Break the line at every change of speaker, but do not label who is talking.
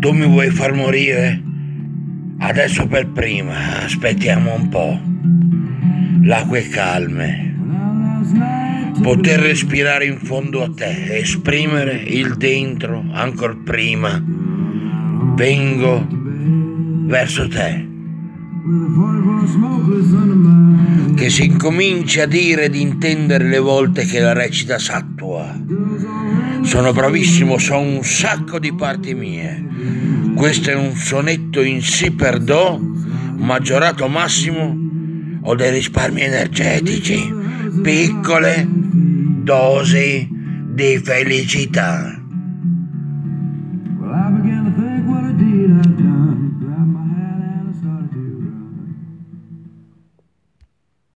Tu mi vuoi far morire? Adesso per prima, aspettiamo un po'. L'acqua è calma. Poter respirare in fondo a te, esprimere il dentro ancora prima. Vengo verso te che si incomincia a dire di intendere le volte che la recita s'attua. Sono bravissimo, so un sacco di parti mie. Questo è un sonetto in si per do, maggiorato massimo, ho dei risparmi energetici, piccole dosi di felicità.